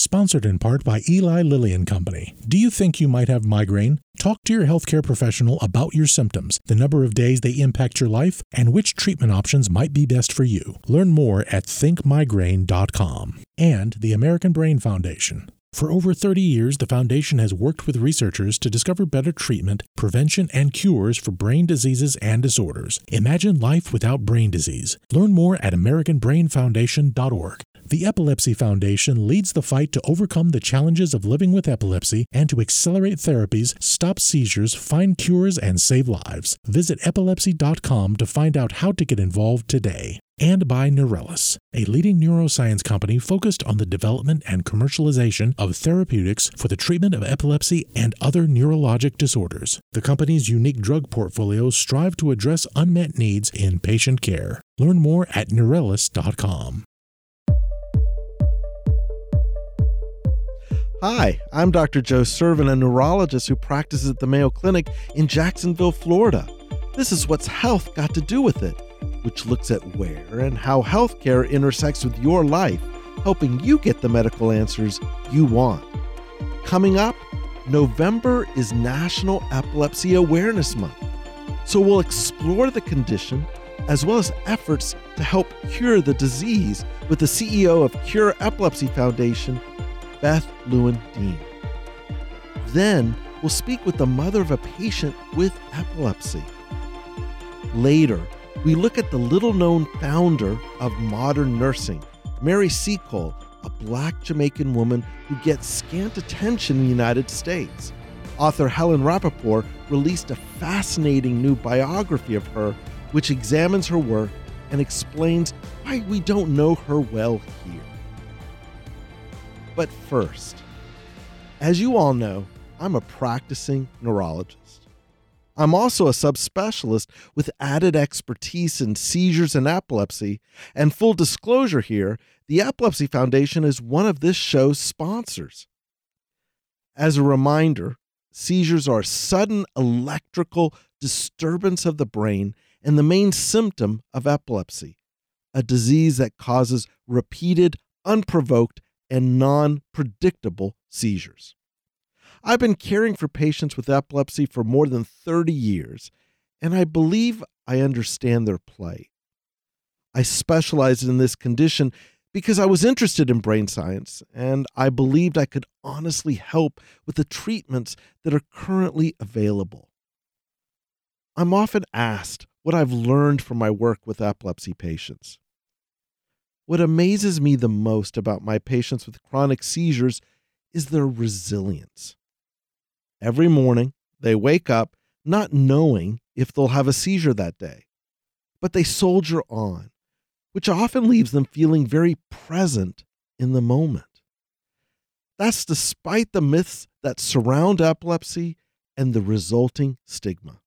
sponsored in part by Eli Lilly and Company. Do you think you might have migraine? Talk to your healthcare professional about your symptoms, the number of days they impact your life, and which treatment options might be best for you. Learn more at thinkmigraine.com. And the American Brain Foundation. For over 30 years, the Foundation has worked with researchers to discover better treatment, prevention, and cures for brain diseases and disorders. Imagine life without brain disease. Learn more at AmericanBrainFoundation.org. The Epilepsy Foundation leads the fight to overcome the challenges of living with epilepsy and to accelerate therapies, stop seizures, find cures, and save lives. Visit epilepsy.com to find out how to get involved today. And by Neurelis, a leading neuroscience company focused on the development and commercialization of therapeutics for the treatment of epilepsy and other neurologic disorders. The company's unique drug portfolios strive to address unmet needs in patient care. Learn more at Neurelis.com. Hi, I'm Dr. Joe Sirven, a neurologist who practices at the Mayo Clinic in Jacksonville, Florida. This is What's Health Got to Do with It, which looks at where and how healthcare intersects with your life, helping you get the medical answers you want. Coming up, November is National Epilepsy Awareness Month. So we'll explore the condition as well as efforts to help cure the disease with the CEO of Cure Epilepsy Foundation, Beth Lewin Dean. Then we'll speak with the mother of a patient with epilepsy. Later, we look at the little known founder of modern nursing, Mary Seacole, a black Jamaican woman who gets scant attention in the United States. Author Helen Rappaport released a fascinating new biography of her, which examines her work and explains why we don't know her well here. But first, as you all know, I'm a practicing neurologist. I'm also a subspecialist with added expertise in seizures and epilepsy. And full disclosure here, the Epilepsy Foundation is one of this show's sponsors. As a reminder, seizures are sudden electrical disturbance of the brain and the main symptom of epilepsy, a disease that causes repeated, unprovoked, and non predictable seizures. I've been caring for patients with epilepsy for more than 30 years, and I believe I understand their plight. I specialized in this condition because I was interested in brain science, and I believed I could honestly help with the treatments that are currently available. I'm often asked what I've learned from my work with epilepsy patients. What amazes me the most about my patients with chronic seizures is their resilience. Every morning, they wake up not knowing if they'll have a seizure that day, but they soldier on, which often leaves them feeling very present in the moment. That's despite the myths that surround epilepsy and the resulting stigma.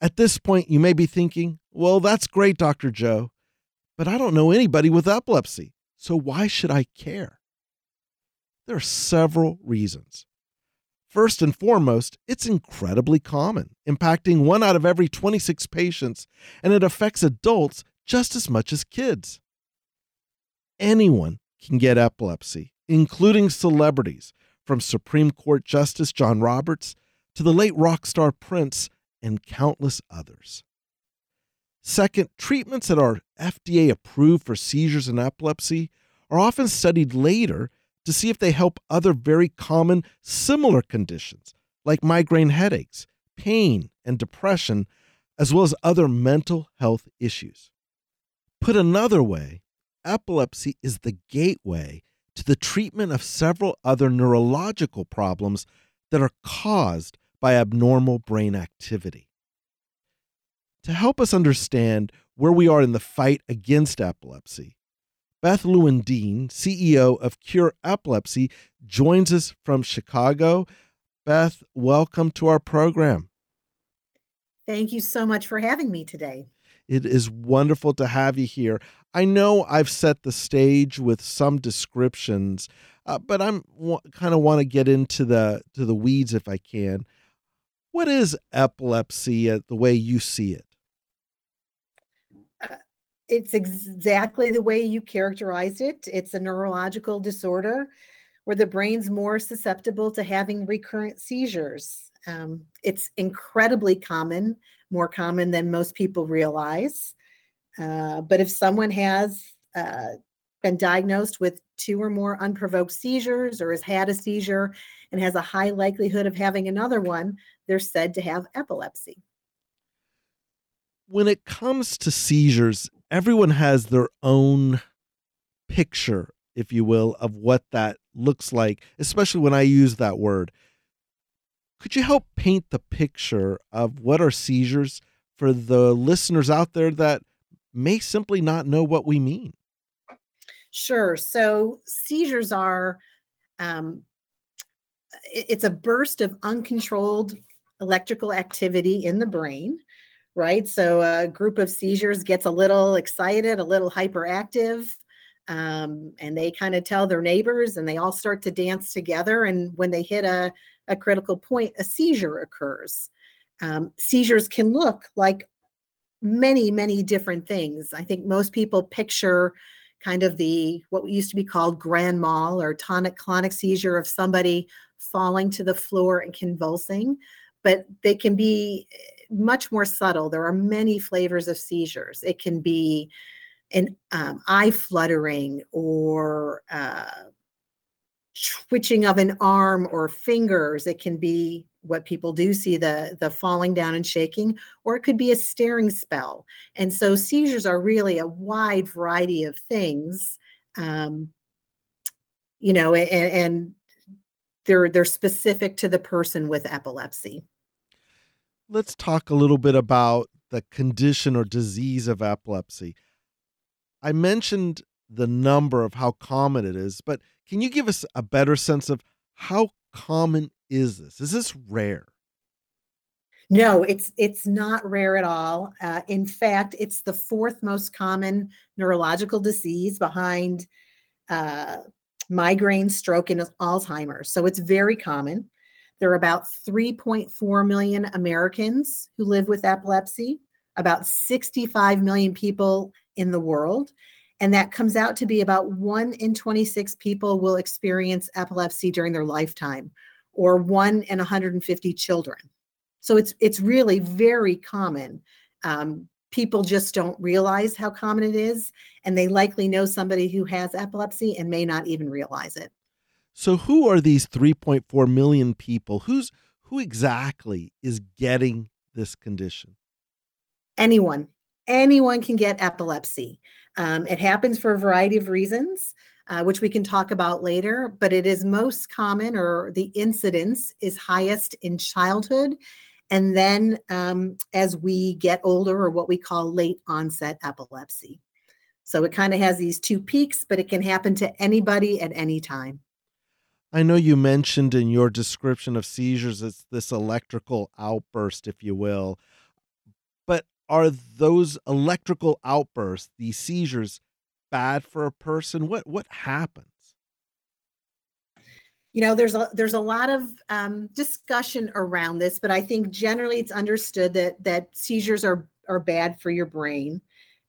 At this point, you may be thinking, well, that's great, Dr. Joe but I don't know anybody with epilepsy, so why should I care? There are several reasons. First and foremost, it's incredibly common, impacting one out of every 26 patients, and it affects adults just as much as kids. Anyone can get epilepsy, including celebrities, from Supreme Court Justice John Roberts to the late rock star Prince and countless others. Second, treatments that are FDA approved for seizures and epilepsy are often studied later to see if they help other very common similar conditions like migraine headaches, pain, and depression, as well as other mental health issues. Put another way, epilepsy is the gateway to the treatment of several other neurological problems that are caused by abnormal brain activity. To help us understand where we are in the fight against epilepsy, Beth Lewin Dean, CEO of Cure Epilepsy, joins us from Chicago. Beth, welcome to our program. Thank you so much for having me today. It is wonderful to have you here. I know I've set the stage with some descriptions, uh, but I'm w- kind of want to get into the to the weeds if I can. What is epilepsy uh, the way you see it? It's exactly the way you characterized it. It's a neurological disorder where the brain's more susceptible to having recurrent seizures. Um, it's incredibly common, more common than most people realize. Uh, but if someone has uh, been diagnosed with two or more unprovoked seizures or has had a seizure and has a high likelihood of having another one, they're said to have epilepsy. When it comes to seizures, everyone has their own picture, if you will, of what that looks like, especially when I use that word. Could you help paint the picture of what are seizures for the listeners out there that may simply not know what we mean? Sure. So seizures are um, it's a burst of uncontrolled electrical activity in the brain right? So a group of seizures gets a little excited, a little hyperactive, um, and they kind of tell their neighbors and they all start to dance together. And when they hit a, a critical point, a seizure occurs. Um, seizures can look like many, many different things. I think most people picture kind of the what used to be called grand mal or tonic clonic seizure of somebody falling to the floor and convulsing but they can be much more subtle. There are many flavors of seizures. It can be an um, eye fluttering or uh, twitching of an arm or fingers. It can be what people do see the the falling down and shaking, or it could be a staring spell. And so seizures are really a wide variety of things. Um, you know, and, and they're they're specific to the person with epilepsy let's talk a little bit about the condition or disease of epilepsy. I mentioned the number of how common it is, but can you give us a better sense of how common is this? Is this rare? No, it's it's not rare at all. Uh, in fact, it's the fourth most common neurological disease behind uh, migraine, stroke, and Alzheimer's. So it's very common. There are about 3.4 million Americans who live with epilepsy, about 65 million people in the world. And that comes out to be about one in 26 people will experience epilepsy during their lifetime, or one in 150 children. So it's it's really very common. Um, people just don't realize how common it is, and they likely know somebody who has epilepsy and may not even realize it. So who are these 3.4 million people? Who's who exactly is getting this condition? Anyone. Anyone can get epilepsy. Um, it happens for a variety of reasons, uh, which we can talk about later, but it is most common or the incidence is highest in childhood. And then um, as we get older, or what we call late onset epilepsy. So it kind of has these two peaks, but it can happen to anybody at any time. I know you mentioned in your description of seizures it's this electrical outburst, if you will. But are those electrical outbursts, these seizures, bad for a person? What what happens? You know, there's a there's a lot of um, discussion around this, but I think generally it's understood that that seizures are are bad for your brain.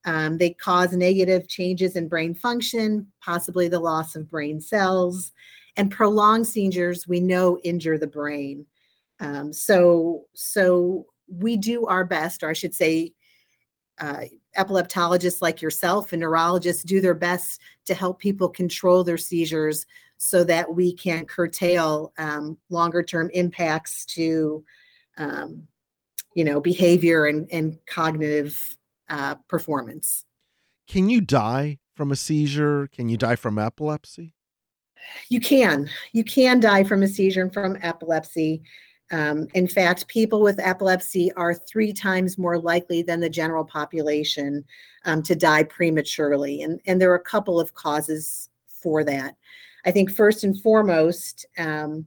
Um, they cause negative changes in brain function, possibly the loss of brain cells and prolonged seizures we know injure the brain. Um, so so we do our best or i should say uh, epileptologists like yourself and neurologists do their best to help people control their seizures so that we can curtail um, longer term impacts to um, you know behavior and, and cognitive uh, performance. Can you die from a seizure? Can you die from epilepsy you can. You can die from a seizure and from epilepsy. Um, in fact, people with epilepsy are three times more likely than the general population um, to die prematurely. And, and there are a couple of causes for that. I think first and foremost, um,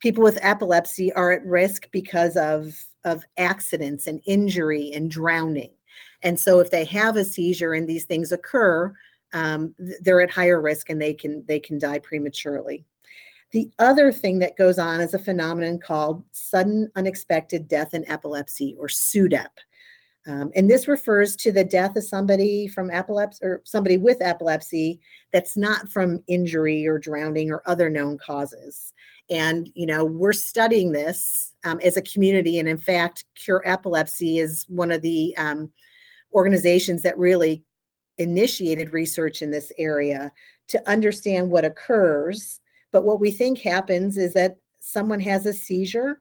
people with epilepsy are at risk because of, of accidents and injury and drowning. And so if they have a seizure and these things occur, um, they're at higher risk and they can they can die prematurely. The other thing that goes on is a phenomenon called sudden unexpected death in epilepsy or SUDEP. Um, and this refers to the death of somebody from epilepsy or somebody with epilepsy that's not from injury or drowning or other known causes. And, you know, we're studying this um, as a community. And in fact, Cure Epilepsy is one of the um, organizations that really initiated research in this area to understand what occurs. But what we think happens is that someone has a seizure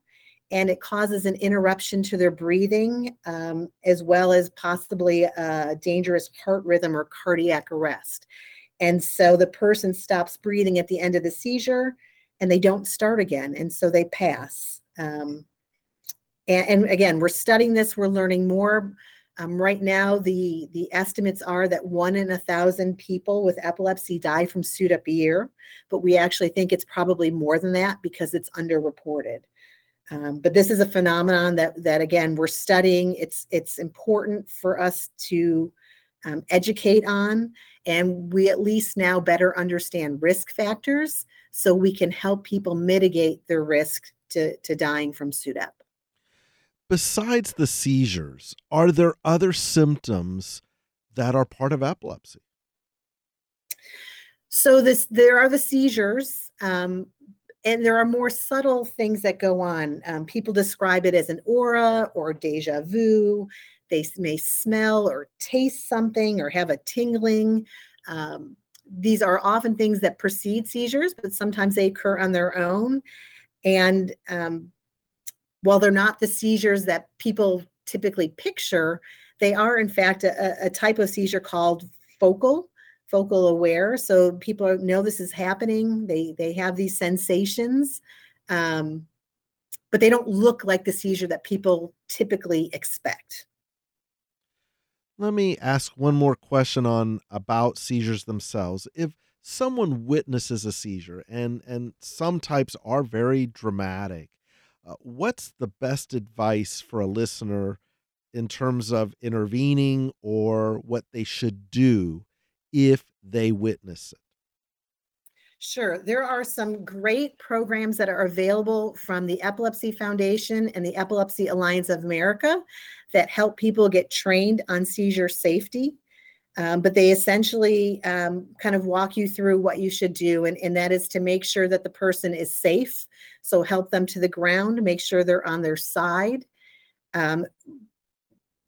and it causes an interruption to their breathing, um, as well as possibly a dangerous heart rhythm or cardiac arrest. And so the person stops breathing at the end of the seizure and they don't start again. And so they pass. Um, and, and, again, we're studying this, we're learning more. Um, right now, the, the estimates are that one in a thousand people with epilepsy die from SUDEP a year, but we actually think it's probably more than that because it's underreported. Um, but this is a phenomenon that that again we're studying. It's it's important for us to um, educate on, and we at least now better understand risk factors, so we can help people mitigate their risk to to dying from SUDEP. Besides the seizures, are there other symptoms that are part of epilepsy? So this there are the seizures. Um, and there are more subtle things that go on. Um, people describe it as an aura or deja vu. They may smell or taste something or have a tingling. Um, these are often things that precede seizures, but sometimes they occur on their own. And um, while they're not the seizures that people typically picture, they are, in fact, a, a type of seizure called focal focal aware. So people know this is happening. They they have these sensations um, but they don't look like the seizure that people typically expect. Let me ask one more question on about seizures themselves. If someone witnesses a seizure and and some types are very dramatic uh, what's the best advice for a listener in terms of intervening or what they should do if they witness it? Sure. There are some great programs that are available from the Epilepsy Foundation and the Epilepsy Alliance of America that help people get trained on seizure safety. Um, but they essentially um, kind of walk you through what you should do, and, and that is to make sure that the person is safe. So help them to the ground, make sure they're on their side. Um,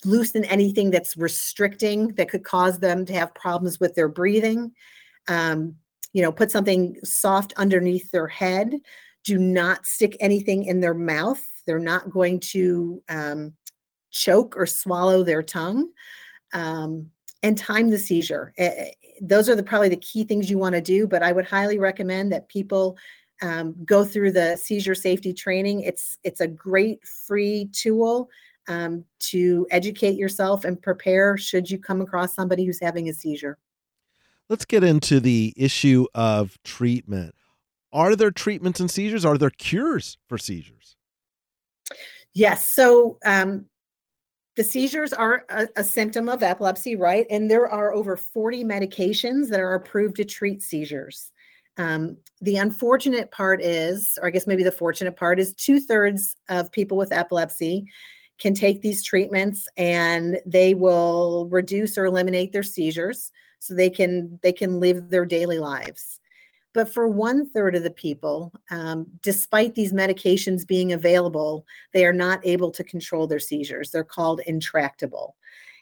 loosen anything that's restricting that could cause them to have problems with their breathing. Um, you know, put something soft underneath their head. Do not stick anything in their mouth. They're not going to um, choke or swallow their tongue. Um, and time the seizure. Uh, those are the probably the key things you want to do. But I would highly recommend that people um, go through the seizure safety training. It's it's a great free tool um, to educate yourself and prepare should you come across somebody who's having a seizure. Let's get into the issue of treatment. Are there treatments and seizures? Are there cures for seizures? Yes. So um, the seizures are a, a, symptom of epilepsy, right? And there are over 40 medications that are approved to treat seizures. Um, the unfortunate part is, or I guess maybe the fortunate part is, two thirds of people with epilepsy can take these treatments and they will reduce or eliminate their seizures so they can they can live their daily lives but for one third of the people um, despite these medications being available they are not able to control their seizures they're called intractable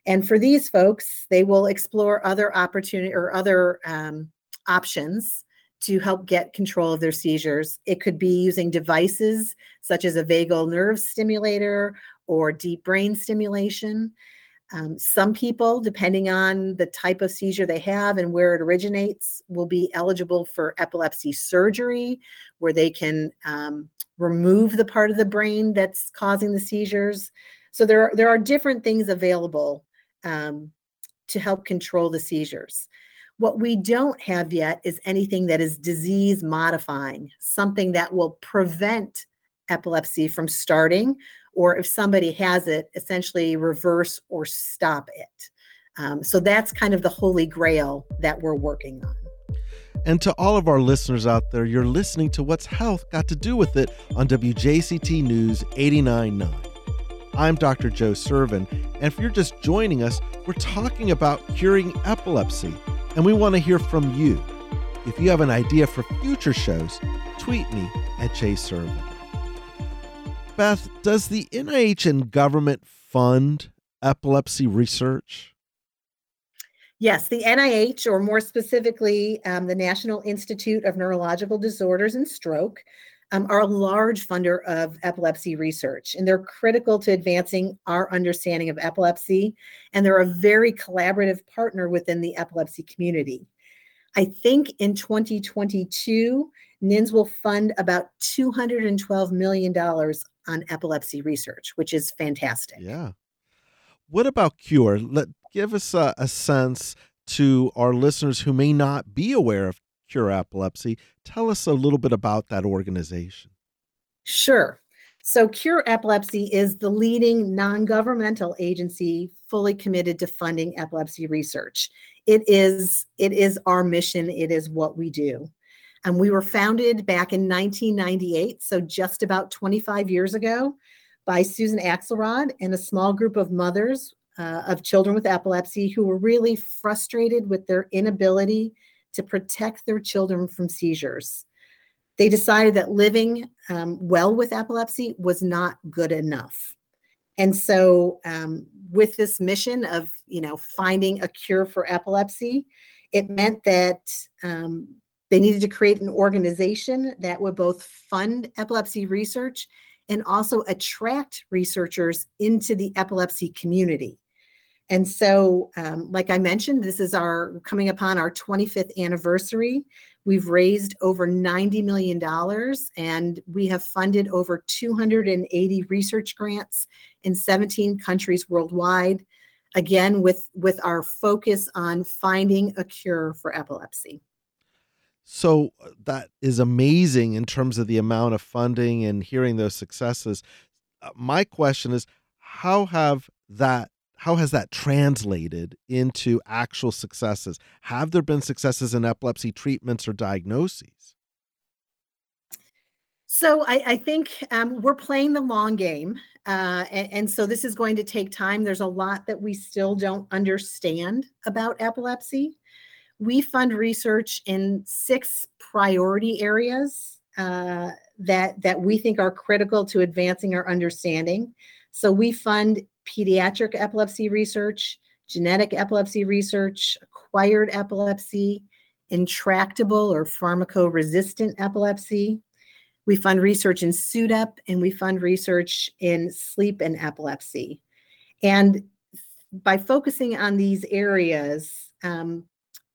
and for these folks they will explore other opportunity or other um, options to help get control of their seizures. It could be using devices such as a vagal nerve stimulator or deep brain stimulation. Um, some people, depending on the type of seizure they have and where it originates, will be eligible for epilepsy surgery, where they can um, remove the part of the brain that's causing the seizures. So there are, there are different things available um, to help control the seizures. What we don't have yet is anything that is disease modifying, something that will prevent epilepsy from starting or if somebody has it, essentially reverse or stop it. Um, so that's kind of the holy grail that we're working on. And to all of our listeners out there, you're listening to What's Health Got to Do with It on WJCT News 89.9. I'm Dr. Joe Sirven, and if you're just joining us, we're talking about curing epilepsy, and we want to hear from you. If you have an idea for future shows, tweet me at Jay Sirven. Beth, does the NIH and government fund epilepsy research? Yes, the NIH, or more specifically, um, the National Institute of Neurological Disorders and Stroke, um, are a large funder of epilepsy research, and they're critical to advancing our understanding of epilepsy. And they're a very collaborative partner within the epilepsy community. I think in 2022, NINDS will fund about $212 million on epilepsy research, which is fantastic. Yeah. What about Cure? Let give us a, a sense to our listeners who may not be aware of Cure Epilepsy. Tell us a little bit about that organization. Sure. So, Cure Epilepsy is the leading non governmental agency fully committed to funding epilepsy research. It is, it is our mission, it is what we do. And we were founded back in 1998, so just about 25 years ago, by Susan Axelrod and a small group of mothers uh, of children with epilepsy who were really frustrated with their inability to protect their children from seizures. They decided that living um, well with epilepsy was not good enough. And so, um, with this mission of you know finding a cure for epilepsy, it meant that um, they needed to create an organization that would both fund epilepsy research and also attract researchers into the epilepsy community. And so, um, like I mentioned, this is our coming upon our 25th anniversary. We've raised over $90 million and we have funded over 280 research grants in 17 countries worldwide. Again, with, with our focus on finding a cure for epilepsy. So uh, that is amazing in terms of the amount of funding and hearing those successes. Uh, my question is how have that how has that translated into actual successes? Have there been successes in epilepsy treatments or diagnoses? So I, I think um, we're playing the long game, uh, and, and, so this is going to take time. There's a lot that we still don't understand about epilepsy. We fund research in six priority areas uh, that that we think are critical to advancing our understanding. So we fund pediatric epilepsy research, genetic epilepsy research, acquired epilepsy, intractable or pharmacoresistant epilepsy. We fund research in SUDEP and we fund research in sleep and epilepsy. And by focusing on these areas, um,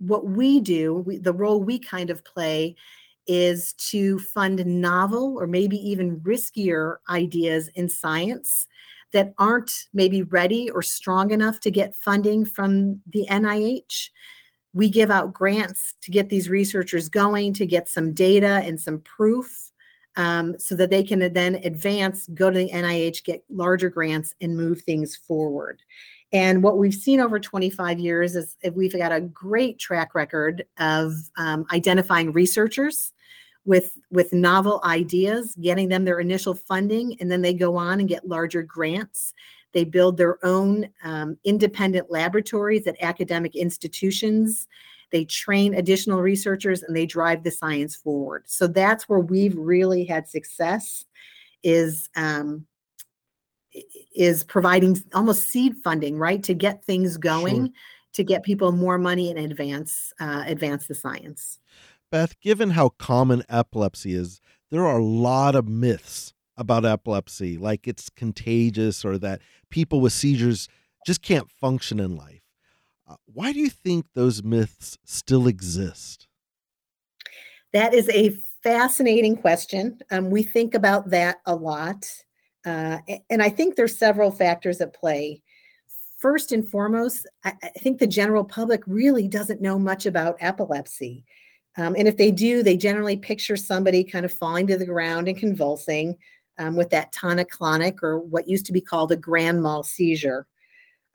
what we do, we, the role we kind of play is to fund novel or maybe even riskier ideas in science that aren't maybe ready or strong enough to get funding from the NIH. We give out grants to get these researchers going, to get some data and some proof um, so that they can then advance, go to the NIH, get larger grants, and move things forward. And what we've seen over 25 years is we've got a great track record of um, identifying researchers with with novel ideas getting them their initial funding and then they go on and get larger grants. They build their own um, independent laboratories at academic institutions. They train additional researchers and they drive the science forward. So that's where we've really had success is um, is providing almost seed funding right to get things going sure. to get people more money and advance uh, advance the science Beth, given how common epilepsy is, there are a lot of myths about epilepsy, like it's contagious or that people with seizures just can't function in life. Uh, why do you think those myths still exist? That is a fascinating question. Um, we think about that a lot. Uh, and I think there's several factors at play. First and foremost, I, I think the general public really doesn't know much about epilepsy. Um, and if they do, they generally picture somebody kind of falling to the ground and convulsing um, with that tonic-clonic or what used to be called a grand mal seizure.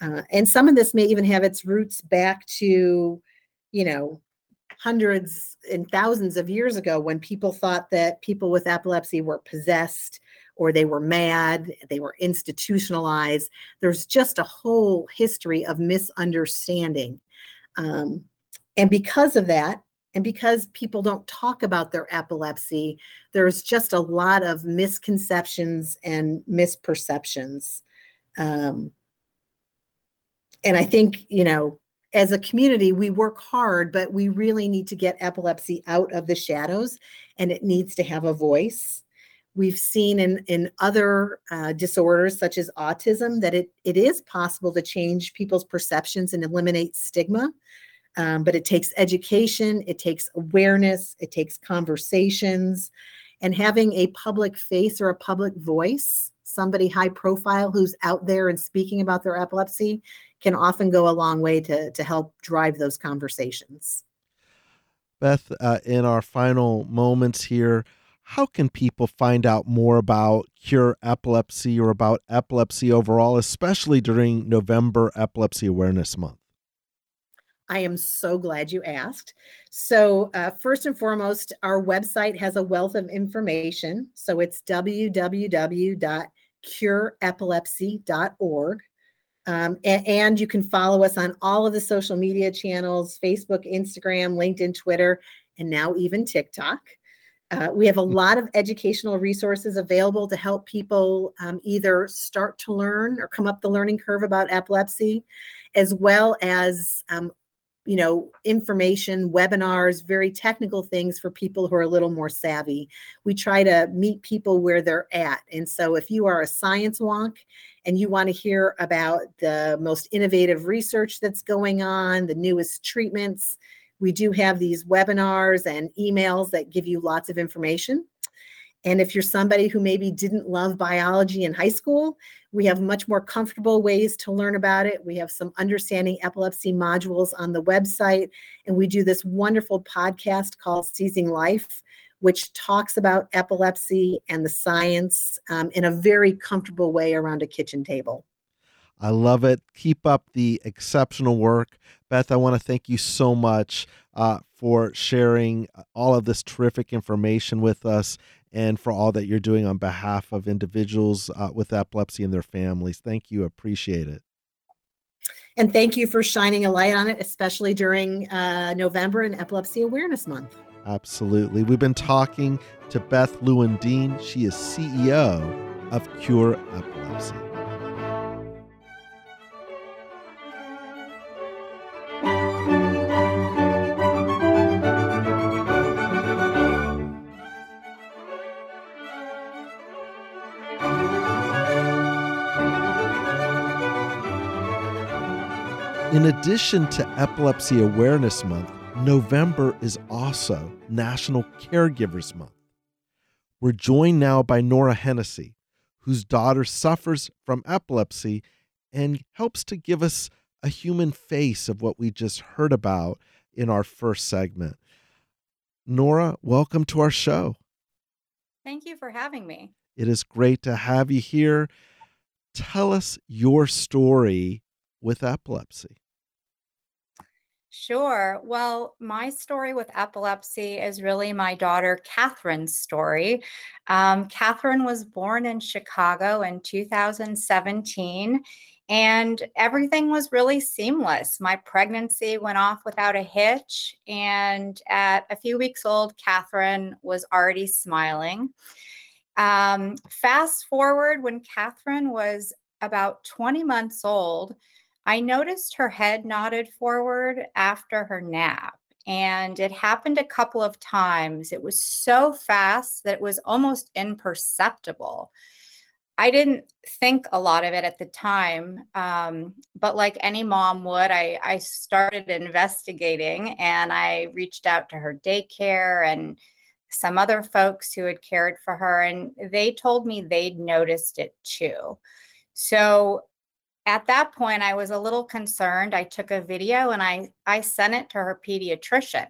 Uh, and some of this may even have its roots back to, you know, hundreds and thousands of years ago when people thought that people with epilepsy were possessed or they were mad, they were institutionalized. There's just a whole history of misunderstanding. Um, and because of that, and because people don't talk about their epilepsy, there's just a lot of misconceptions and misperceptions. Um, and I think, you know, as a community, we work hard, but we really need to get epilepsy out of the shadows and it needs to have a voice. We've seen in, in other uh, disorders such as autism that it, it is possible to change people's perceptions and eliminate stigma. Um, but it takes education, it takes awareness, it takes conversations, and having a public face or a public voice, somebody high profile who's out there and speaking about their epilepsy, can often go a long way to, to help drive those conversations. Beth, uh, in our final moments here, how can people find out more about Cure Epilepsy or about epilepsy overall, especially during November Epilepsy Awareness Month? I am so glad you asked. So, uh, first and foremost, our website has a wealth of information. So, it's www.cureepilepsy.org. Um, and, and, you can follow us on all of the social media channels Facebook, Instagram, LinkedIn, Twitter, and now even TikTok. Uh, we have a lot of educational resources available to help people um, either start to learn or come up the learning curve about epilepsy, as well as um, you know, information, webinars, very technical things for people who are a little more savvy. We try to meet people where they're at. And so if you are a science wonk and you want to hear about the most innovative research that's going on, the newest treatments, we do have these webinars and emails that give you lots of information. And if you're somebody who maybe didn't love biology in high school, we have much more comfortable ways to learn about it. We have some understanding epilepsy modules on the website. And we do this wonderful podcast called Seizing Life, which talks about epilepsy and the science um, in a very comfortable way around a kitchen table. I love it. Keep up the exceptional work. Beth, I want to thank you so much uh, for sharing all of this terrific information with us and for all that you're doing on behalf of individuals uh, with epilepsy and their families. Thank you. Appreciate it. And thank you for shining a light on it, especially during uh, November and Epilepsy Awareness Month. Absolutely. We've been talking to Beth Lewin Dean. She is CEO of Cure Epilepsy. In addition to Epilepsy Awareness Month, November is also National Caregivers Month. We're joined now by Nora Hennessy, whose daughter suffers from epilepsy and helps to give us a human face of what we just heard about in our first segment. Nora, welcome to our show. Thank you for having me. It is great to have you here. Tell us your story with epilepsy. Sure. Well, my story with epilepsy is really my daughter Catherine's story. Um, Catherine was born in Chicago in 2017, and everything was really seamless. My pregnancy went off without a hitch, and at a few weeks old, Catherine was already smiling. Um, fast forward when Catherine was about 20 months old, I noticed her head nodded forward after her nap. And it happened a couple of times. It was so fast that it was almost imperceptible. I didn't think a lot of it at the time, um, but like any mom would, I, I started investigating and I reached out to her daycare and some other folks who had cared for her, and they told me they'd noticed it too. So at that point i was a little concerned. I took a video and i i sent it to her pediatrician.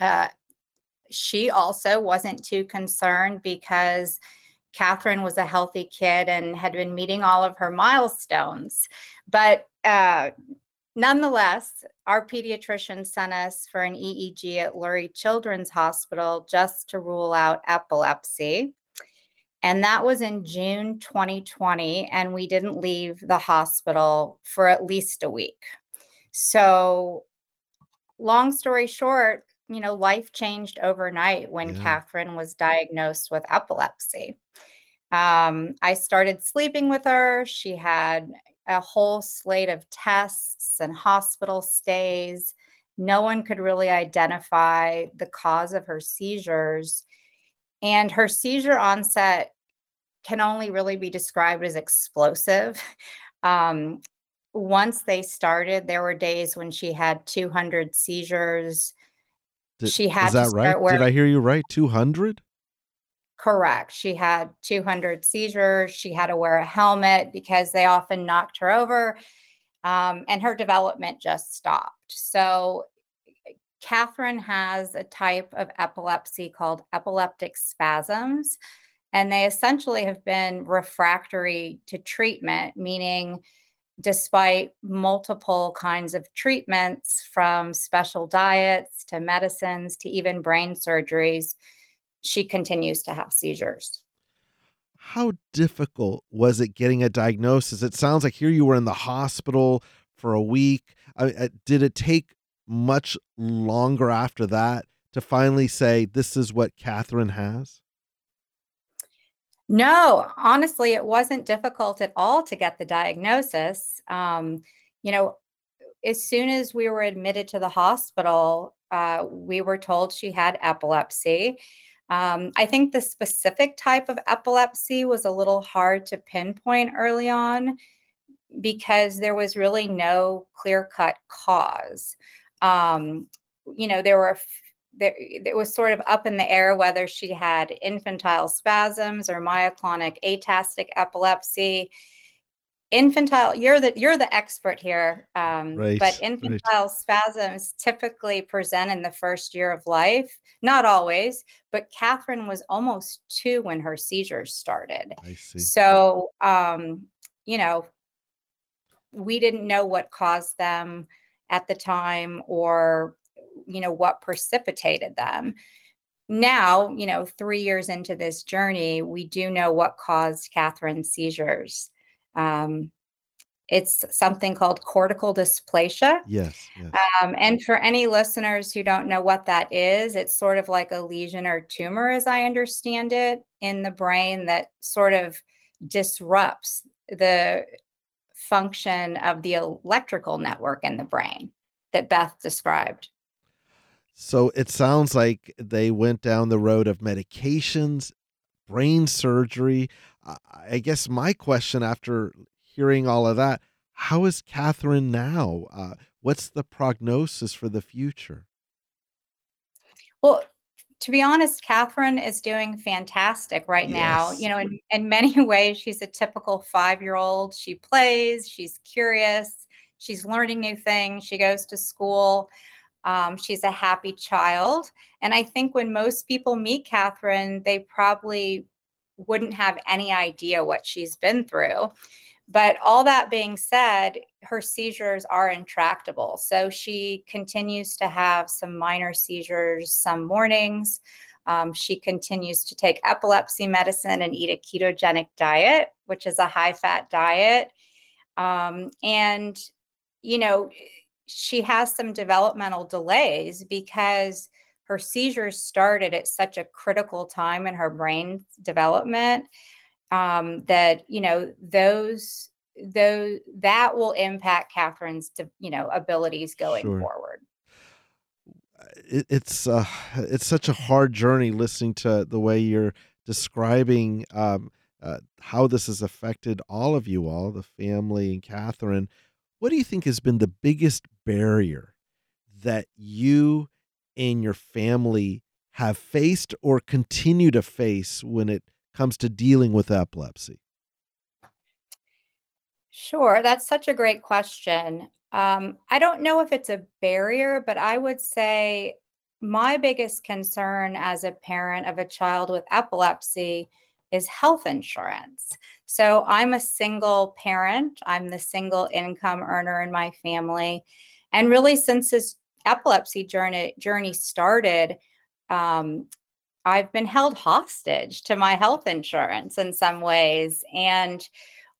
Uh, she also wasn't too concerned because catherine was a healthy kid and had been meeting all of her milestones. But uh, nonetheless our pediatrician sent us for an eeg at lurie children's hospital just to rule out epilepsy And that was in June 2020. And we didn't leave the hospital for at least a week. So, long story short, you know, life changed overnight when yeah. Catherine was diagnosed with epilepsy. Um, I started sleeping with her. She had a whole slate of tests and hospital stays. No one could really identify the cause of her seizures. And her seizure onset can only really be described as explosive. Um, once they started, there were days when she had 200 seizures. Did, she had is that right? Did I hear you right? 200? Correct. She had 200 seizures. She had to wear a helmet because they often knocked her over, um, and her development just stopped. So, Catherine has a type of epilepsy called epileptic spasms, and they essentially have been refractory to treatment, meaning despite multiple kinds of treatments from special diets to medicines to even brain surgeries, she continues to have seizures. How difficult was it getting a diagnosis? It sounds like here you were in the hospital for a week. I, uh, did it take much longer after that to finally say, this is what Catherine has? No, honestly, it wasn't difficult at all to get the diagnosis. Um, you know, as soon as we were admitted to the hospital, uh, we were told she had epilepsy. Um, I think the specific type of epilepsy was a little hard to pinpoint early on because there was really no clear cut cause. Um, you know, there were there, it was sort of up in the air whether she had infantile spasms or myoclonic astatic epilepsy. Infantile, you're the you're the expert here, um, right, but infantile right. spasms typically present in the first year of life. Not always, but Catherine was almost two when her seizures started. I see. So, um, you know, we didn't know what caused them at the time or you know what precipitated them. Now you know three years into this journey we do know what caused catherine's seizures. Um, it's something called cortical dysplasia. Yes, yes. Um, and for any listeners who don't know what that is it's sort of like a lesion or tumor as i understand it in the brain that sort of disrupts the function of the electrical network in the brain that beth described so it sounds like they went down the road of medications, brain surgery. I guess my question after hearing all of that, how is Catherine now? Uh, what's the prognosis for the future? Well, to be honest, Catherine is doing fantastic right yes. now. You know, in, in many ways, she's a typical five year old. She plays, she's curious, she's learning new things, she goes to school. Um, she's a happy child. And I think when most people meet Catherine, they probably wouldn't have any idea what she's been through. But all that being said, her seizures are intractable. So she continues to have some minor seizures some mornings. Um, she continues to take epilepsy medicine and eat a ketogenic diet, which is a high fat diet. Um, and, you know, she has some developmental delays because her seizures started at such a critical time in her brain development um, that you know those those that will impact Catherine's you know abilities going sure. forward. It, it's uh, it's such a hard journey listening to the way you're describing um, uh, how this has affected all of you all, the family and Catherine. What do you think has been the biggest barrier that you and your family have faced or continue to face when it comes to dealing with epilepsy? Sure, that's such a great question. Um, I don't know if it's a barrier, but I would say my biggest concern as a parent of a child with epilepsy is health insurance. So I'm a single parent, I'm the single income earner in my family. And really, since this epilepsy journey, journey started, um, I've been held hostage to my health insurance in some ways. And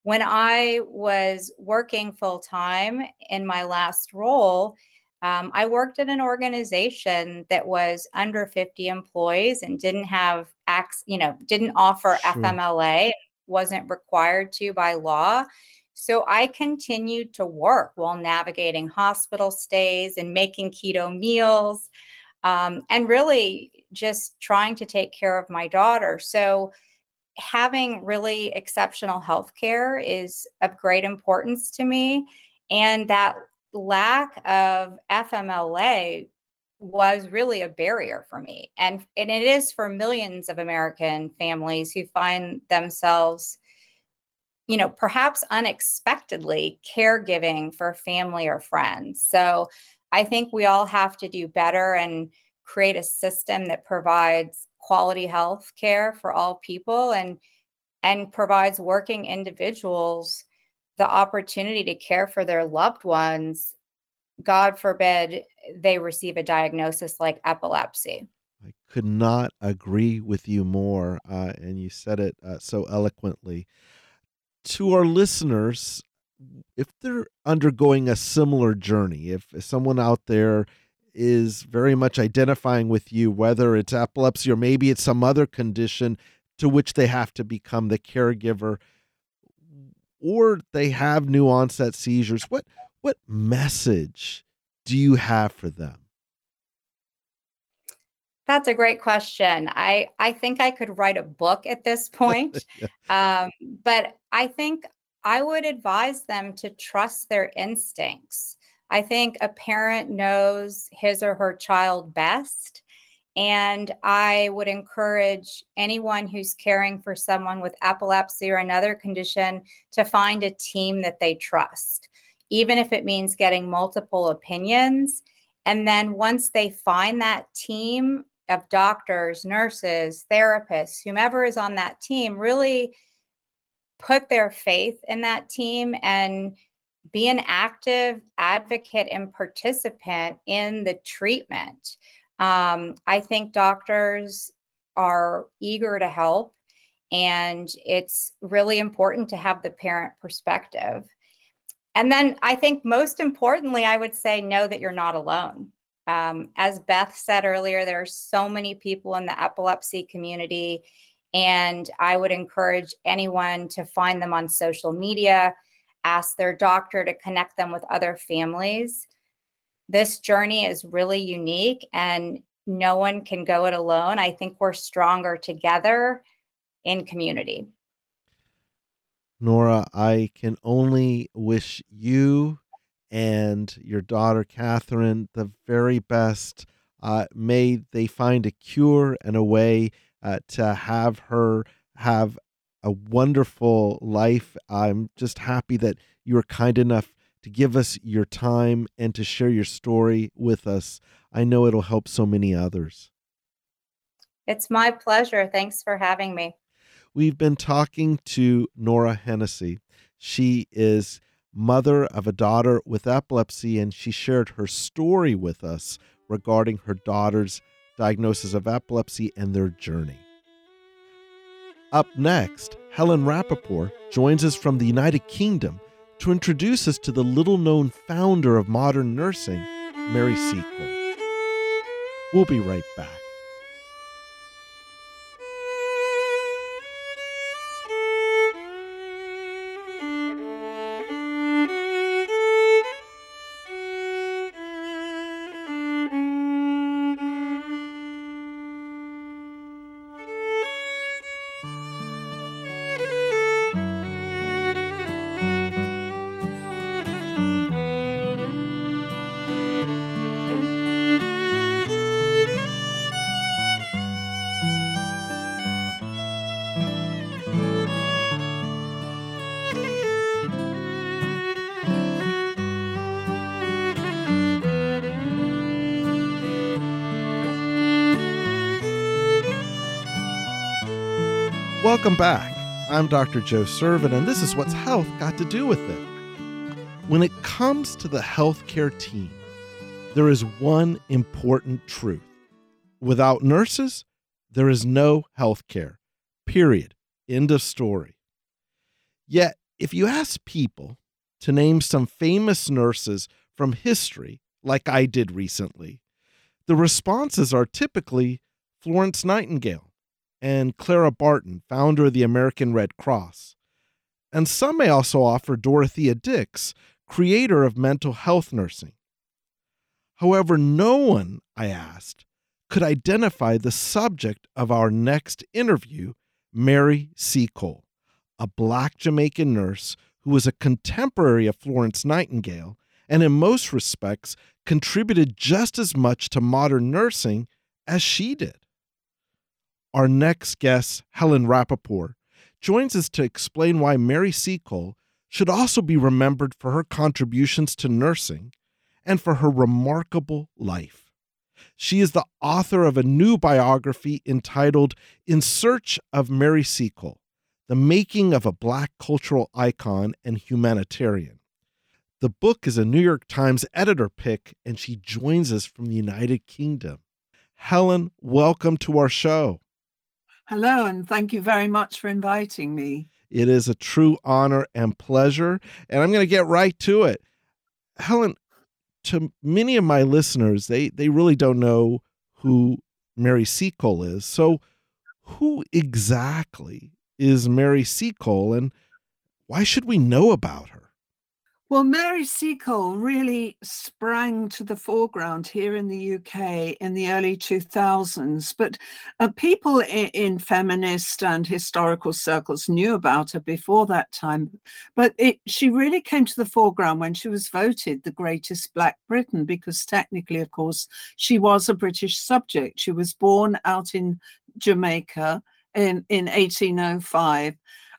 when I was working full time in my last role, um, I worked at an organization that was under 50 employees and didn't have acts, you know, didn't offer sure. FMLA, wasn't required to by law. So I continued to work while navigating hospital stays and making keto meals um, and really just trying to take care of my daughter. So having really exceptional health care is of great importance to me. And that lack of FMLA was really a barrier for me. And, and it is for millions of American families who find themselves, you know, perhaps unexpectedly caregiving for family or friends. So I think we all have to do better and create a system that provides quality health care for all people and and provides working individuals the opportunity to care for their loved ones. God forbid they receive a diagnosis like epilepsy. I could not agree with you more uh, and you said it uh, so eloquently to our listeners if they're undergoing a similar journey if someone out there is very much identifying with you, whether it's epilepsy or maybe it's some other condition to which they have to become the caregiver, or they have new onset seizures. What what message do you have for them? That's a great question. I I think I could write a book at this point, um, but I think I would advise them to trust their instincts. I think a parent knows his or her child best. And I would encourage anyone who's caring for someone with epilepsy or another condition to find a team that they trust, even if it means getting multiple opinions. And then once they find that team of doctors, nurses, therapists, whomever is on that team, really put their faith in that team and be an active advocate and participant in the treatment. Um, I think doctors are eager to help, and it's really important to have the parent perspective. And then I think most importantly, I would say know that you're not alone. Um, as Beth said earlier, there are so many people in the epilepsy community, and I would encourage anyone to find them on social media ask their doctor to connect them with other families. This journey is really unique and no one can go it alone. I think we're stronger together in community. Nora, I can only wish you and your daughter, Catherine, the very best. Uh, may they find a cure and a way uh, to have her have a wonderful life. I'm just happy that you were kind enough to give us your time and to share your story with us. I know it'll help so many others. It's my pleasure. Thanks for having me. We've been talking to Nora Hennessy. She is mother of a daughter with epilepsy, and she shared her story with us regarding her daughter's diagnosis of epilepsy and their journey. Up next, Helen Rappaport joins us from the United Kingdom to introduce us to the little known founder of modern nursing, Mary Seacole. We'll be right back. Welcome back. I'm Dr. Joe Sirven, and this is What's Health Got to Do with It. When it comes to the healthcare team, there is one important truth. Without nurses, there is no healthcare. Period. End of story. Yet, if you ask people to name some famous nurses from history, like I did recently, the responses are typically Florence Nightingale and Clara Barton, founder of the American Red Cross. And some may also offer Dorothea Dix, creator of mental health nursing. However, no one, I asked, could identify the subject of our next interview, Mary Seacole, a black Jamaican nurse who was a contemporary of Florence Nightingale and in most respects contributed just as much to modern nursing as she did. Our next guest, Helen Rappaport, joins us to explain why Mary Seacole should also be remembered for her contributions to nursing and for her remarkable life. She is the author of a new biography entitled In Search of Mary Seacole The Making of a Black Cultural Icon and Humanitarian. The book is a New York Times editor pick, and she joins us from the United Kingdom. Helen, welcome to our show. Hello, and thank you very much for inviting me. It is a true honor and pleasure, and I'm going to get right to it. Helen, to many of my listeners, they they really don't know who Mary Seacole is. So, who exactly is Mary Seacole, and why should we know about her? Well, Mary Seacole really sprang to the foreground here in the UK in the early 2000s, but uh, people in, in, feminist and historical circles knew about her before that time. But it, she really came to the foreground when she was voted the greatest Black Briton, because technically, of course, she was a British subject. She was born out in Jamaica in, in 1805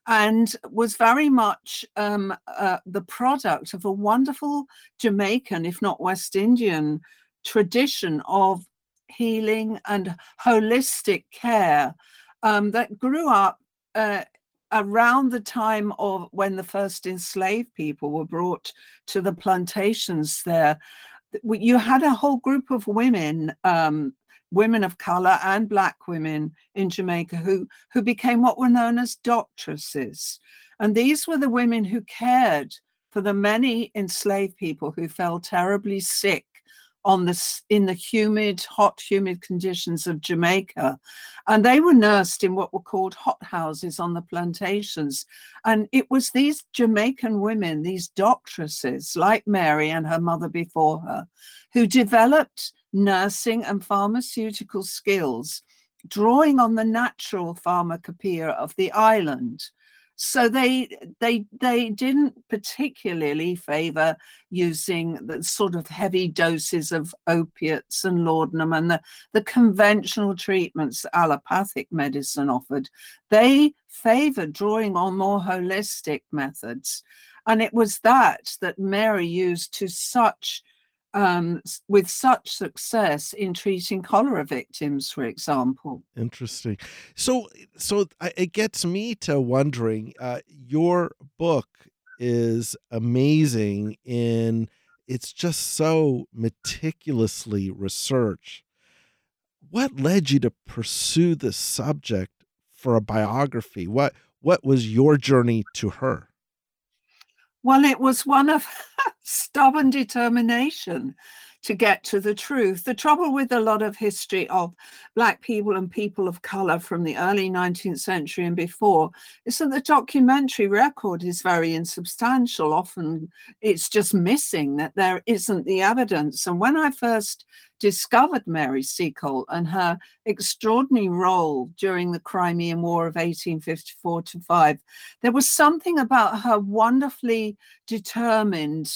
and was very much um, uh, the product of a wonderful Jamaican, if not West Indian, tradition of healing and holistic care um, that grew up uh, around the time of when the first enslaved people were brought to the plantations there. You had a whole group of women um, women of color and black women in Jamaica who, who became what were known as doctresses. And these were the women who cared for the many enslaved people who fell terribly sick on this in the humid, hot, humid conditions of Jamaica. And they were nursed in what were called hot houses on the plantations. And it was these Jamaican women, these doctresses like Mary and her mother before her, who developed nursing and pharmaceutical skills, drawing on the natural pharmacopoeia of the island. So they they they didn't particularly favor using the sort of heavy doses of opiates and laudanum and the, the conventional treatments allopathic medicine offered. They favored drawing on more holistic methods. And it was that that Mary used to such um, with such success in treating cholera victims, for example. Interesting. So, so it gets me to wondering. Uh, your book is amazing in it's just so meticulously researched. What led you to pursue this subject for a biography? What what was your journey to her? Well, it was one of stubborn determination to get to the truth. The trouble with a lot of history of Black people and people of color from the early 19th century and before is that the documentary record is very insubstantial. Often it's just missing that there isn't the evidence. And when I first discovered Mary Seacole and her extraordinary role during the Crimean War of 1854 to 5, there was something about her wonderfully determined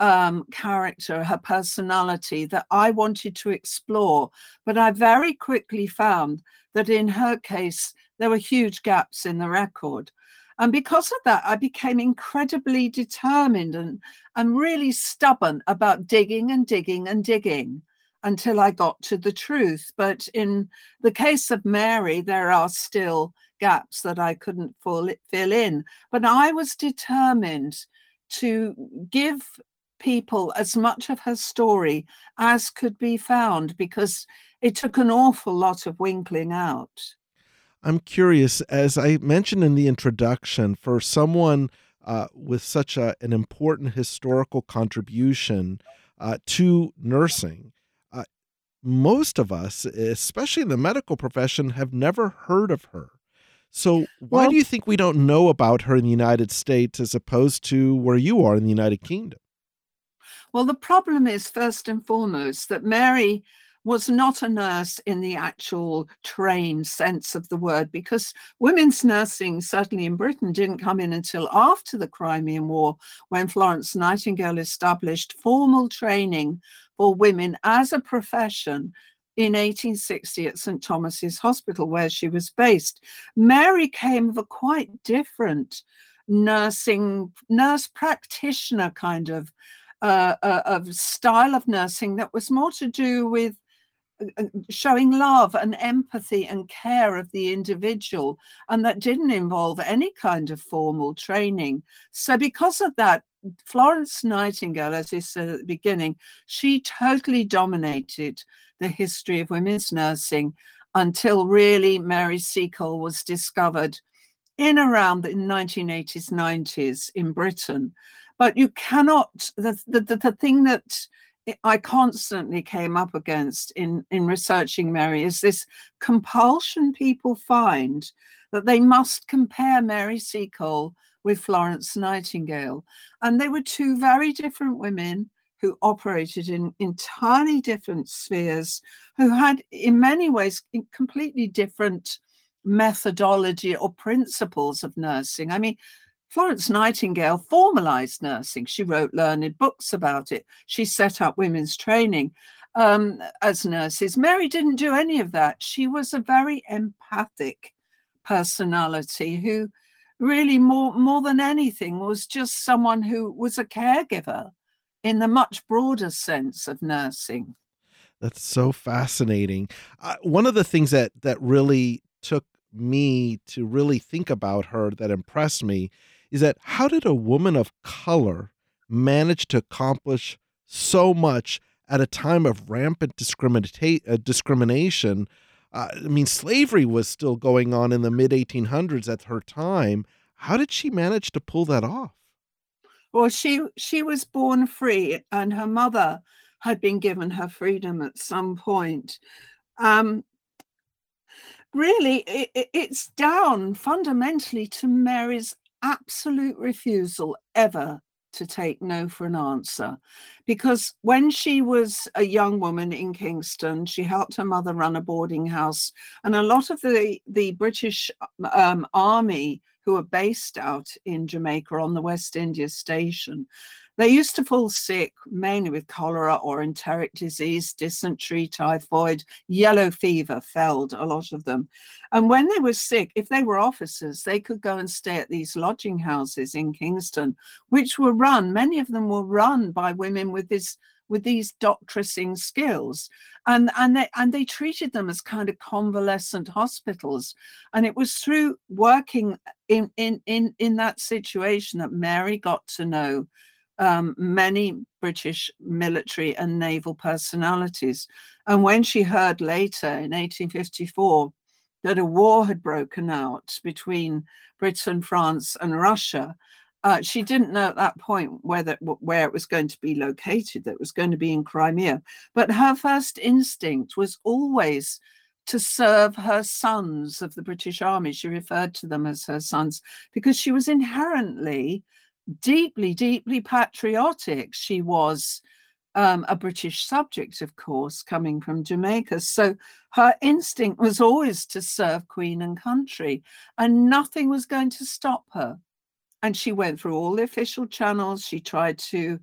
um, character, her personality that I wanted to explore. But I very quickly found that in her case, there were huge gaps in the record. And because of that, I became incredibly determined and, and really stubborn about digging and digging and digging until I got to the truth. But in the case of Mary, there are still gaps that I couldn't fill in. But I was determined to give people as much of her story as could be found because it took an awful lot of winkling out. I'm curious, as I mentioned in the introduction, for someone uh, with such a, an important historical contribution uh, to nursing, most of us, especially in the medical profession, have never heard of her. So, why well, do you think we don't know about her in the United States as opposed to where you are in the United Kingdom? Well, the problem is, first and foremost, that Mary was not a nurse in the actual trained sense of the word, because women's nursing, certainly in Britain, didn't come in until after the Crimean War, when Florence Nightingale established formal training for women as a profession in 1860 at St. Thomas's Hospital, where she was based. Mary came of a quite different nursing, nurse practitioner kind of uh, uh, of style of nursing that was more to do with uh, showing love and empathy and care of the individual, and that didn't involve any kind of formal training. So, because of that, Florence Nightingale, as I said at the beginning, she totally dominated the history of women's nursing until really Mary Seacole was discovered in around the 1980s, 90s in Britain. But you cannot, the, the, the thing that I constantly came up against in, in researching Mary is this compulsion people find that they must compare Mary Seacole with Florence Nightingale. And they were two very different women who operated in entirely different spheres, who had, in many ways, completely different methodology or principles of nursing. I mean, Florence Nightingale formalized nursing. She wrote learned books about it. She set up women's training um, as nurses. Mary didn't do any of that. She was a very empathic personality who really more more than anything was just someone who was a caregiver in the much broader sense of nursing. That's so fascinating. Uh, one of the things that that really took me to really think about her that impressed me is that how did a woman of color manage to accomplish so much at a time of rampant discriminata- uh, discrimination? Uh, I mean, slavery was still going on in the mid 1800s at her time. How did she manage to pull that off? Well, she she was born free, and her mother had been given her freedom at some point. Um, really, it, it's down fundamentally to Mary's absolute refusal ever to take no for an answer. Because when she was a young woman in Kingston, she helped her mother run a boarding house. And a lot of the, the British um, army who were based out in Jamaica on the West India station they used to fall sick mainly with cholera or enteric disease, dysentery, typhoid, yellow fever, felled a lot of them. And when they were sick, if they were officers, they could go and stay at these lodging houses in Kingston, which were run, many of them were run by women with this with these doctorsing skills and and they and they treated them as kind of convalescent hospitals and it was through working in in in in that situation that mary got to know um, many British military and naval personalities. And when she heard later in 1854 that a war had broken out between Britain, France, and Russia, uh, she didn't know at that point whether where it was going to be located. That it was going to be in Crimea. But her first instinct was always to serve her sons of the British Army. She referred to them as her sons because she was inherently deeply, deeply patriotic. She was um, a British subject, of course, coming from Jamaica. So her instinct was always to serve Queen and country, and nothing was going to stop her. And she went through all the official channels. She tried to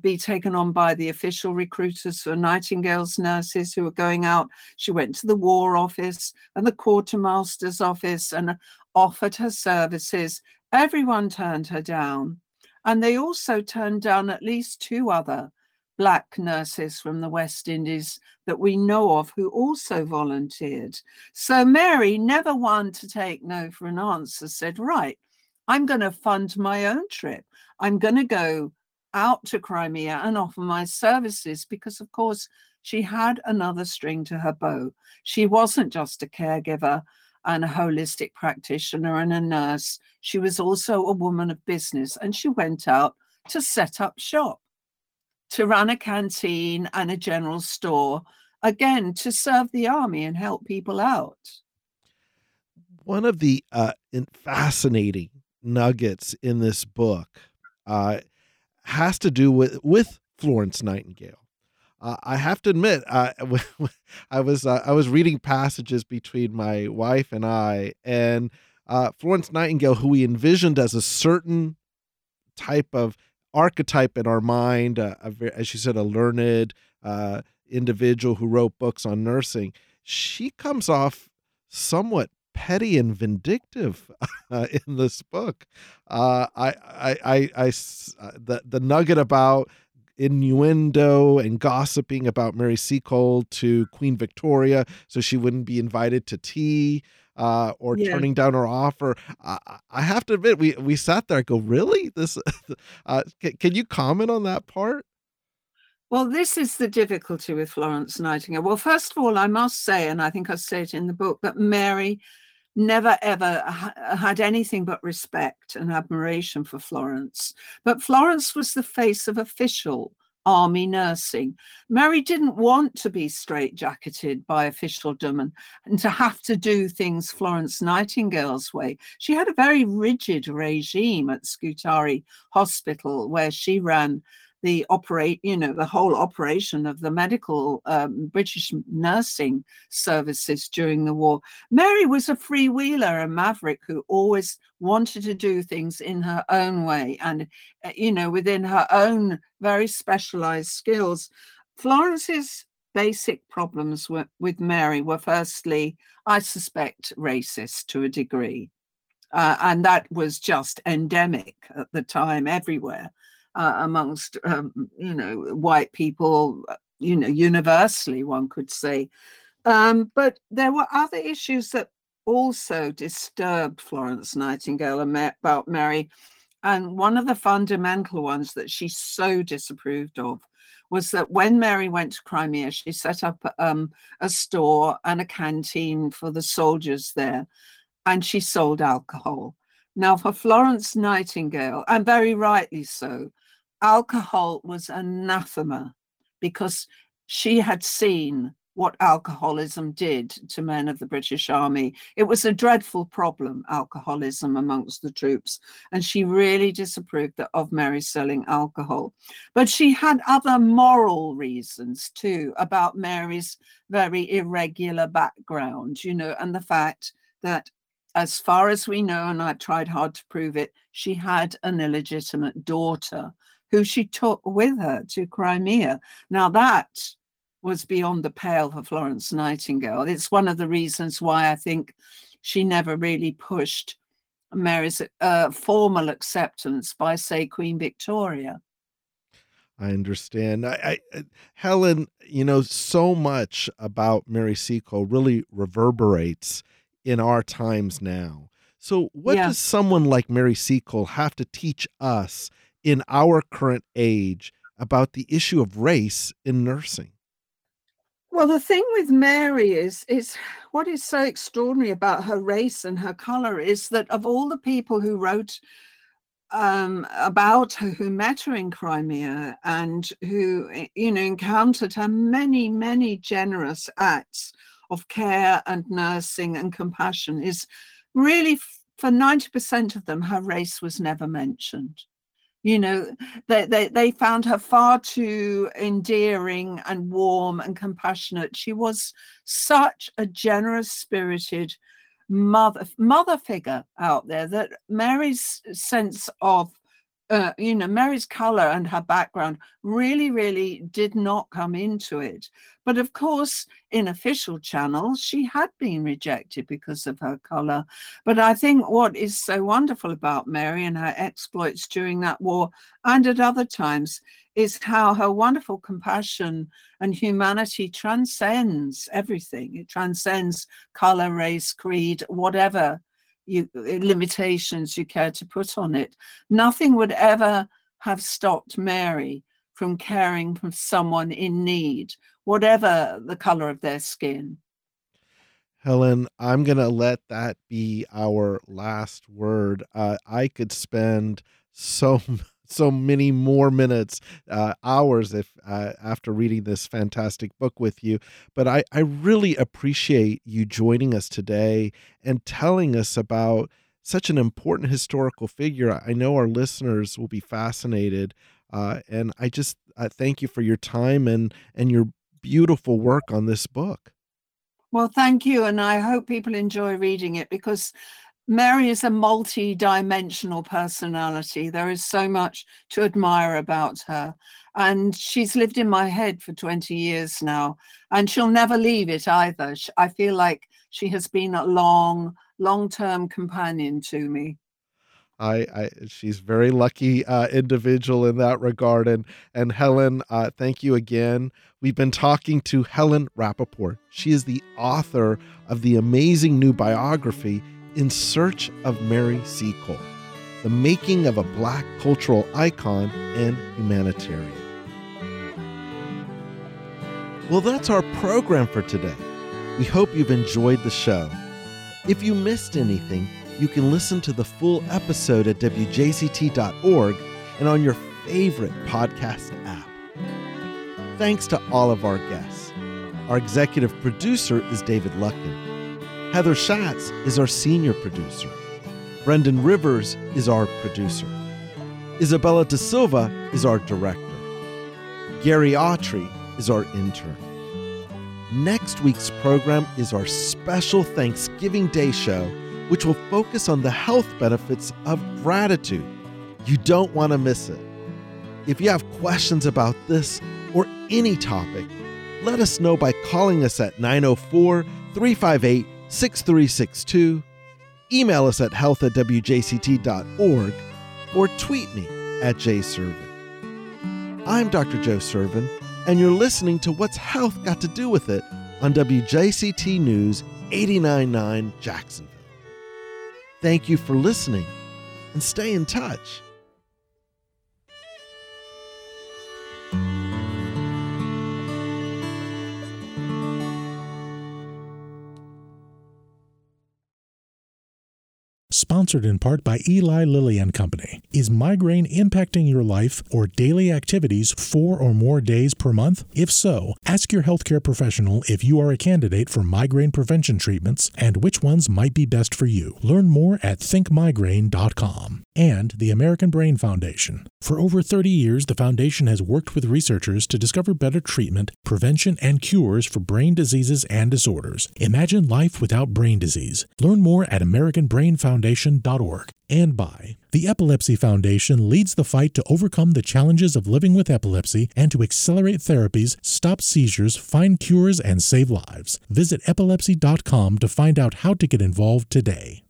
be taken on by the official recruiters for Nightingale's nurses who were going out. She went to the War Office and the Quartermaster's Office and offered her services Everyone turned her down. And they also turned down at least two other black nurses from the West Indies that we know of who also volunteered. So Mary, never one to take no for an answer, said, Right, I'm going to fund my own trip. I'm going to go out to Crimea and offer my services because, of course, she had another string to her bow. She wasn't just a caregiver and a holistic practitioner and a nurse. She was also a woman of business and she went out to set up shop, to run a canteen and a general store, again, to serve the army and help people out. One of the uh, fascinating nuggets in this book uh, has to do with, with Florence Nightingale. Uh, I have to admit, I was uh, I was reading passages between my wife and I, and uh, Florence Nightingale, who we envisioned as a certain type of archetype in our mind, uh, as she said, a learned individual who wrote books on nursing. She comes off somewhat petty and vindictive in this book. I, I, I, I, the the nugget about innuendo and gossiping about Mary Seacole to Queen Victoria, so she wouldn't be invited to tea. Uh, or yeah. turning down her offer. I, I, have to admit, we we sat there. I go, really? This? Uh, can, can you comment on that part? Well, this is the difficulty with Florence Nightingale. Well, first of all, I must say, and I think I say it in the book, that Mary never ever had anything but respect and admiration for Florence. But Florence was the face of official army nursing. Mary didn't want to be straitjacketed by officialdom and, and to have to do things Florence Nightingale's way. She had a very rigid regime at Scutari Hospital where she ran the operate, you know, the whole operation of the medical um, British nursing services during the war. Mary was a freewheeler, a maverick who always wanted to do things in her own way and, uh, you know, within her own very specialized skills. Florence's basic problems with Mary were firstly, I suspect, racist to a degree. Uh, and that was just endemic at the time everywhere uh, amongst um, you know white people uh, you know universally one could say um, but there were other issues that also disturbed florence nightingale about mary and one of the fundamental ones that she so disapproved of was that when Mary went to Crimea, she set up um, a store and a canteen for the soldiers there, and she sold alcohol. Now, for Florence Nightingale, and very rightly so, alcohol was anathema because she had seen what alcoholism did to men of the British Army. It was a dreadful problem, alcoholism amongst the troops, and she really disapproved of Mary selling alcohol. But she had other moral reasons too about Mary's very irregular background, you know, and the fact that as far as we know, and I tried hard to prove it, she had an illegitimate daughter who she took with her to Crimea. Now, that was beyond the pale for Florence Nightingale. It's one of the reasons why I think she never really pushed Mary's uh, formal acceptance by, say, Queen Victoria. I understand. I, I, Helen, you know, so much about Mary Seacole really reverberates in our times now. So, what yeah. does someone like Mary Seacole have to teach us in our current age about the issue of race in nursing? Well, the thing with Mary is is what is so extraordinary about her race and her color is that of all the people who wrote um, about her, who met her in Crimea and who eh, you know encountered her many, many generous acts of care and nursing and compassion, is really for 90% of them, her race was never mentioned you know they, they they found her far too endearing and warm and compassionate she was such a generous spirited mother mother figure out there that mary's sense of uh, you know, Mary's color and her background really, really did not come into it. But of course, in official channels, she had been rejected because of her color. But I think what is so wonderful about Mary and her exploits during that war and at other times is how her wonderful compassion and humanity transcends everything. It transcends color, race, creed, whatever you limitations you care to put on it. Nothing would ever have stopped Mary from caring for someone in need, whatever the color of their skin. Helen, I'm going to let that be our last word. Uh, I could spend so so many more minutes, uh, hours, if uh, after reading this fantastic book with you. But I, I really appreciate you joining us today and telling us about such an important historical figure. I know our listeners will be fascinated, uh, and I just uh, thank you for your time and and your beautiful work on this book. Well, thank you, and I hope people enjoy reading it because Mary is a multi dimensional personality. There is so much to admire about her. And she's lived in my head for 20 years now, and she'll never leave it either. I feel like she has been a long, long term companion to me. I, I, she's very lucky uh, individual in that regard. And and Helen, uh, thank you again. We've been talking to Helen Rappaport. She is the author of the amazing new biography in Search of Mary Seacole, the making of a Black cultural icon and humanitarian. Well, that's our program for today. We hope you've enjoyed the show. If you missed anything, you can listen to the full episode at WJCT.org and on your favorite podcast app. Thanks to all of our guests. Our executive producer is David Luckin. Heather Schatz is our senior producer. Brendan Rivers is our producer. Isabella Da Silva is our director. Gary Autry is our intern. Next week's program is our special Thanksgiving Day show, which will focus on the health benefits of gratitude. You don't want to miss it. If you have questions about this or any topic, let us know by calling us at 904 358 6362, email us at health at wjct.org, or tweet me at jsirven. I'm Dr. Joe Sirven, and you're listening to What's Health Got to Do with It on WJCT News 899 Jacksonville. Thank you for listening, and stay in touch. Sponsored in part by Eli Lilly and Company. Is migraine impacting your life or daily activities four or more days per month? If so, ask your healthcare professional if you are a candidate for migraine prevention treatments and which ones might be best for you. Learn more at thinkmigraine.com. And the American Brain Foundation. For over 30 years, the foundation has worked with researchers to discover better treatment, prevention, and cures for brain diseases and disorders. Imagine life without brain disease. Learn more at American Brain Foundation And by the Epilepsy Foundation leads the fight to overcome the challenges of living with epilepsy and to accelerate therapies, stop seizures, find cures, and save lives. Visit epilepsy.com to find out how to get involved today.